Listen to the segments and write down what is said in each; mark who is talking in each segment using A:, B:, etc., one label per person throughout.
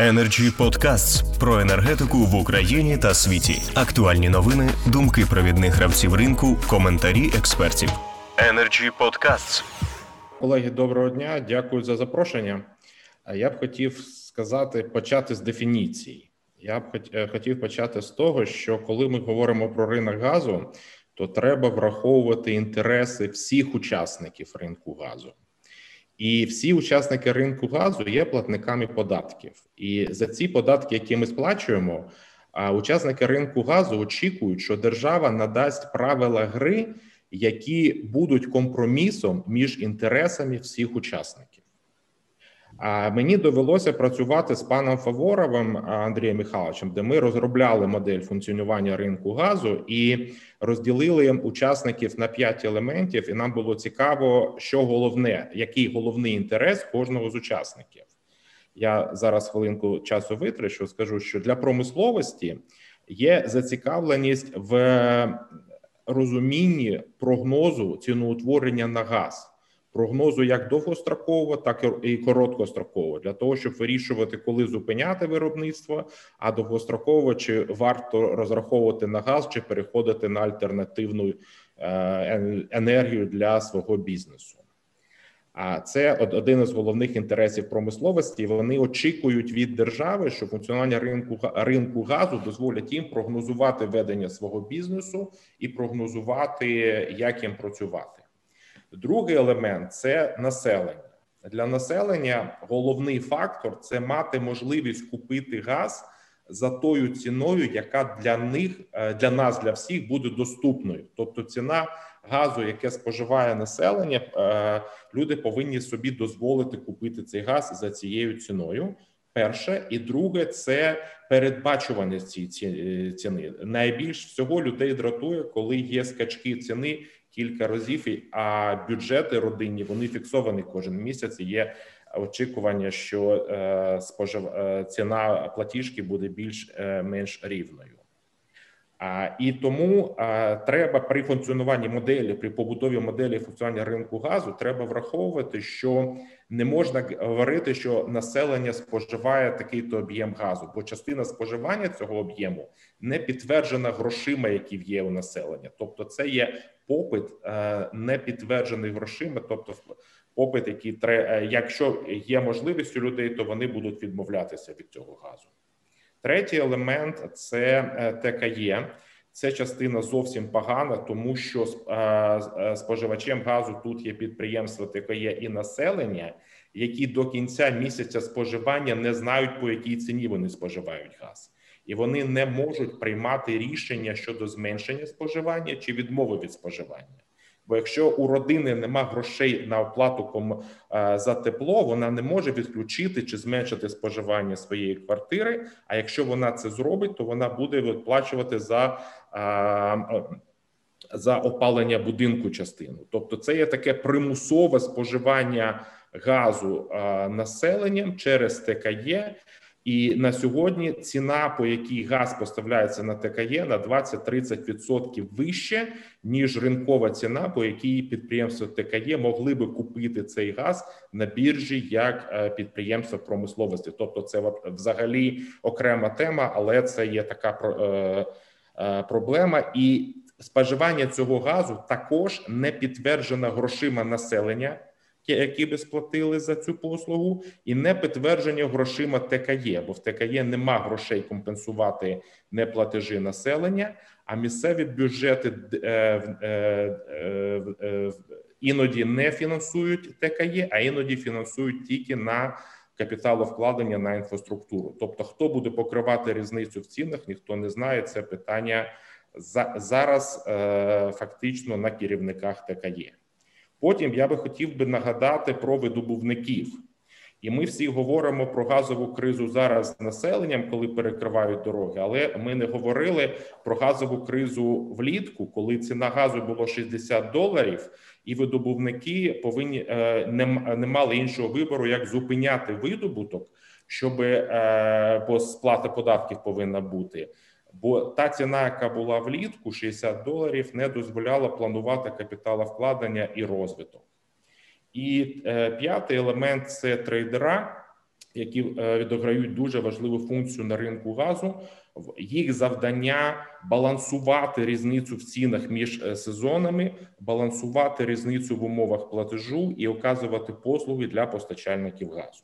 A: Energy Podcasts про енергетику в Україні та світі. Актуальні новини, думки провідних гравців ринку, коментарі експертів. Energy Podcasts.
B: Колеги, доброго дня. Дякую за запрошення. Я б хотів сказати почати з дефініції. Я б е, хотів почати з того, що коли ми говоримо про ринок газу, то треба враховувати інтереси всіх учасників ринку газу. І всі учасники ринку газу є платниками податків, і за ці податки, які ми сплачуємо, учасники ринку газу очікують, що держава надасть правила гри, які будуть компромісом між інтересами всіх учасників. Мені довелося працювати з паном Фаворовим Андрієм Михайловичем, де ми розробляли модель функціонування ринку газу і розділили учасників на п'ять елементів. І нам було цікаво, що головне, який головний інтерес кожного з учасників. Я зараз хвилинку часу витрачу. Скажу, що для промисловості є зацікавленість в розумінні прогнозу ціноутворення на газ прогнозу як довгостроково, так і короткостроково, для того, щоб вирішувати, коли зупиняти виробництво, а довгостроково чи варто розраховувати на газ, чи переходити на альтернативну е, енергію для свого бізнесу. А це один із головних інтересів промисловості. Вони очікують від держави, що функціонування ринку ринку газу дозволять їм прогнозувати ведення свого бізнесу і прогнозувати, як їм працювати. Другий елемент це населення. Для населення головний фактор це мати можливість купити газ за тою ціною, яка для них е, для нас, для всіх буде доступною. Тобто, ціна газу, яке споживає населення, е, люди повинні собі дозволити купити цей газ за цією ціною. Перше і друге це передбачуваність цієї ціни. Найбільш всього людей дратує, коли є скачки ціни кілька разів, а бюджети родинні вони фіксовані кожен місяць. Є очікування, що е, спожив е, ціна платіжки буде більш е, менш рівною. І тому треба при функціонуванні моделі, при побудові моделі функціонування ринку газу, треба враховувати, що не можна говорити, що населення споживає такий то об'єм газу, бо частина споживання цього об'єму не підтверджена грошима, які є у населення. Тобто, це є попит е, не підтверджений грошима, тобто попит, який треба, е, якщо є можливість у людей, то вони будуть відмовлятися від цього газу. Третій елемент це е, ТКЄ. Це частина зовсім погана, тому що споживачем газу тут є підприємства ТКЄ і населення, які до кінця місяця споживання не знають по якій ціні вони споживають газ і вони не можуть приймати рішення щодо зменшення споживання чи відмови від споживання. Бо якщо у родини нема грошей на оплату е, за тепло, вона не може відключити чи зменшити споживання своєї квартири. А якщо вона це зробить, то вона буде виплачувати за е, за опалення будинку частину. Тобто, це є таке примусове споживання газу е, населенням через ТКЄ, і на сьогодні ціна, по якій газ поставляється на ТКЄ, на 20-30% вище ніж ринкова ціна, по якій підприємства ТКЄ могли би купити цей газ на біржі як е, підприємство промисловості. Тобто, це взагалі окрема тема, але це є така е, е, проблема і. Споживання цього газу також не підтверджено грошима населення які би сплатили за цю послугу, і не підтвердження грошима ТКЄ, бо в ТКЄ нема грошей компенсувати неплатежі населення, а місцеві бюджети е, е, е, іноді не фінансують ТКЄ, а іноді фінансують тільки на капіталовкладення на інфраструктуру. Тобто, хто буде покривати різницю в цінах, ніхто не знає. Це питання зараз фактично на керівниках ТКЄ. Потім я би хотів би нагадати про видобувників, і ми всі говоримо про газову кризу зараз з населенням, коли перекривають дороги. Але ми не говорили про газову кризу влітку, коли ціна газу було 60 доларів, і видобувники повинні е, не, не мали іншого вибору, як зупиняти видобуток, щоб е, бо сплата податків повинна бути. Бо та ціна, яка була влітку, 60 доларів, не дозволяла планувати капіталовкладення і розвиток. І е, п'ятий елемент це трейдера, які е, відіграють дуже важливу функцію на ринку газу. Їх завдання балансувати різницю в цінах між е, сезонами, балансувати різницю в умовах платежу і оказувати послуги для постачальників газу.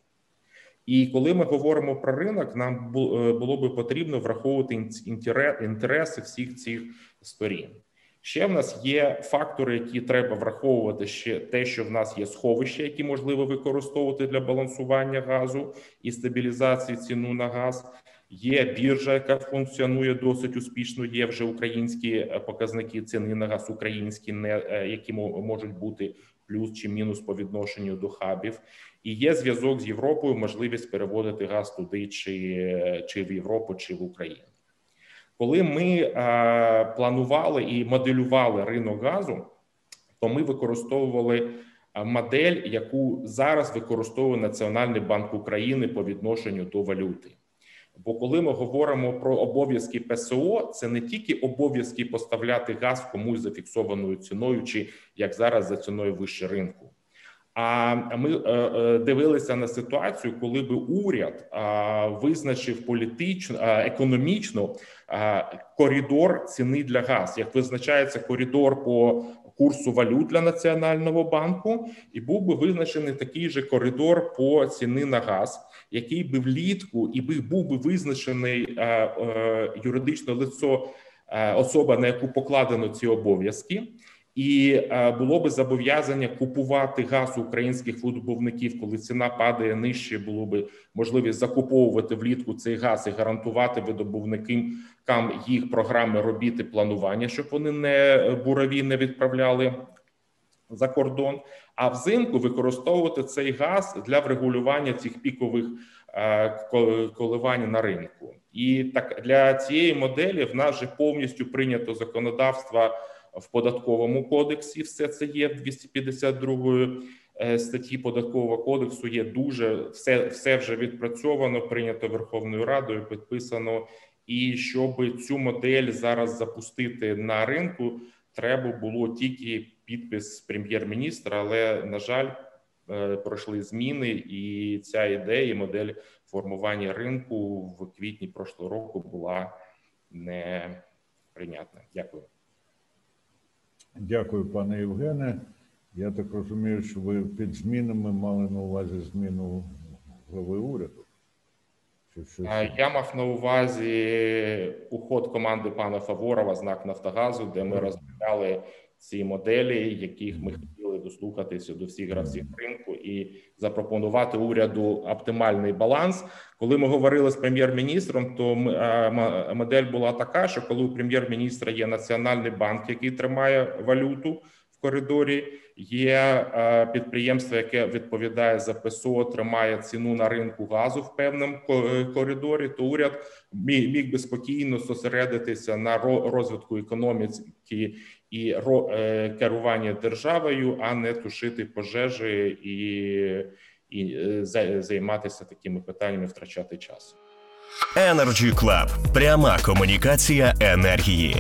B: І коли ми говоримо про ринок, нам е, було би потрібно враховувати інтереси всіх цих сторін. Ще в нас є фактори, які треба враховувати. Ще те, що в нас є сховища, які можливо використовувати для балансування газу і стабілізації ціну на газ. Є біржа, яка функціонує досить успішно. Є вже українські е, показники ціни на газ, українські, не е, які можуть бути плюс чи мінус по відношенню до хабів. І є зв'язок з Європою, можливість переводити газ туди, чи, чи в Європу, чи в Україну. Коли ми е, планували і моделювали ринок газу, то ми використовували модель, яку зараз використовує Національний банк України по відношенню до валюти. Бо коли ми говоримо про обов'язки ПСО, це не тільки обов'язки поставляти газ комусь за фіксованою ціною, чи як зараз за ціною вище ринку. А ми е, е, дивилися на ситуацію, коли би уряд визначив політично економічно коридор ціни для газ, як визначається коридор по курсу валют для національного банку, і був би визначений такий же коридор по ціни на газ, який би влітку і би був би визначений е, юридичне лицо особа, на яку покладено ці обов'язки і е, було би зобов'язання купувати газ українських видобувників, коли ціна падає нижче. Було би можливість закуповувати влітку цей газ і гарантувати видобувникам їх програми робіт і планування, щоб вони не бурові не відправляли за кордон. А взимку використовувати цей газ для врегулювання цих пікових е, коливань на ринку, і так для цієї моделі в нас же повністю прийнято законодавство в податковому кодексі. Все це є 252 е, статті податкового кодексу. Є дуже все, все вже відпрацьовано, прийнято Верховною Радою, підписано. І щоб цю модель зараз запустити на ринку, треба було тільки підпис прем'єр-міністра. Але на жаль, е, пройшли зміни, і ця ідея, модель формування ринку в квітні прошлого року була не прийнятна. Дякую.
C: Дякую, пане Євгене. Я так розумію, що ви під змінами мали на увазі зміну глави уряду.
B: Я мав на увазі уход команди пана Фаворова, знак Нафтогазу, де ми розробляли ці моделі, яких ми хотіли дослухатися до всіх гравців ринку і запропонувати уряду оптимальний баланс. Коли ми говорили з прем'єр-міністром, то модель була така, що коли у прем'єр-міністра є національний банк, який тримає валюту в коридорі, є підприємство, яке відповідає за ПСО, тримає ціну на ринку газу в певному коридорі, то уряд міг би спокійно зосередитися на розвитку економіки і е, керування державою, а не тушити пожежі і, і е, займатися такими питаннями, втрачати час.
A: Energy Club. пряма комунікація енергії.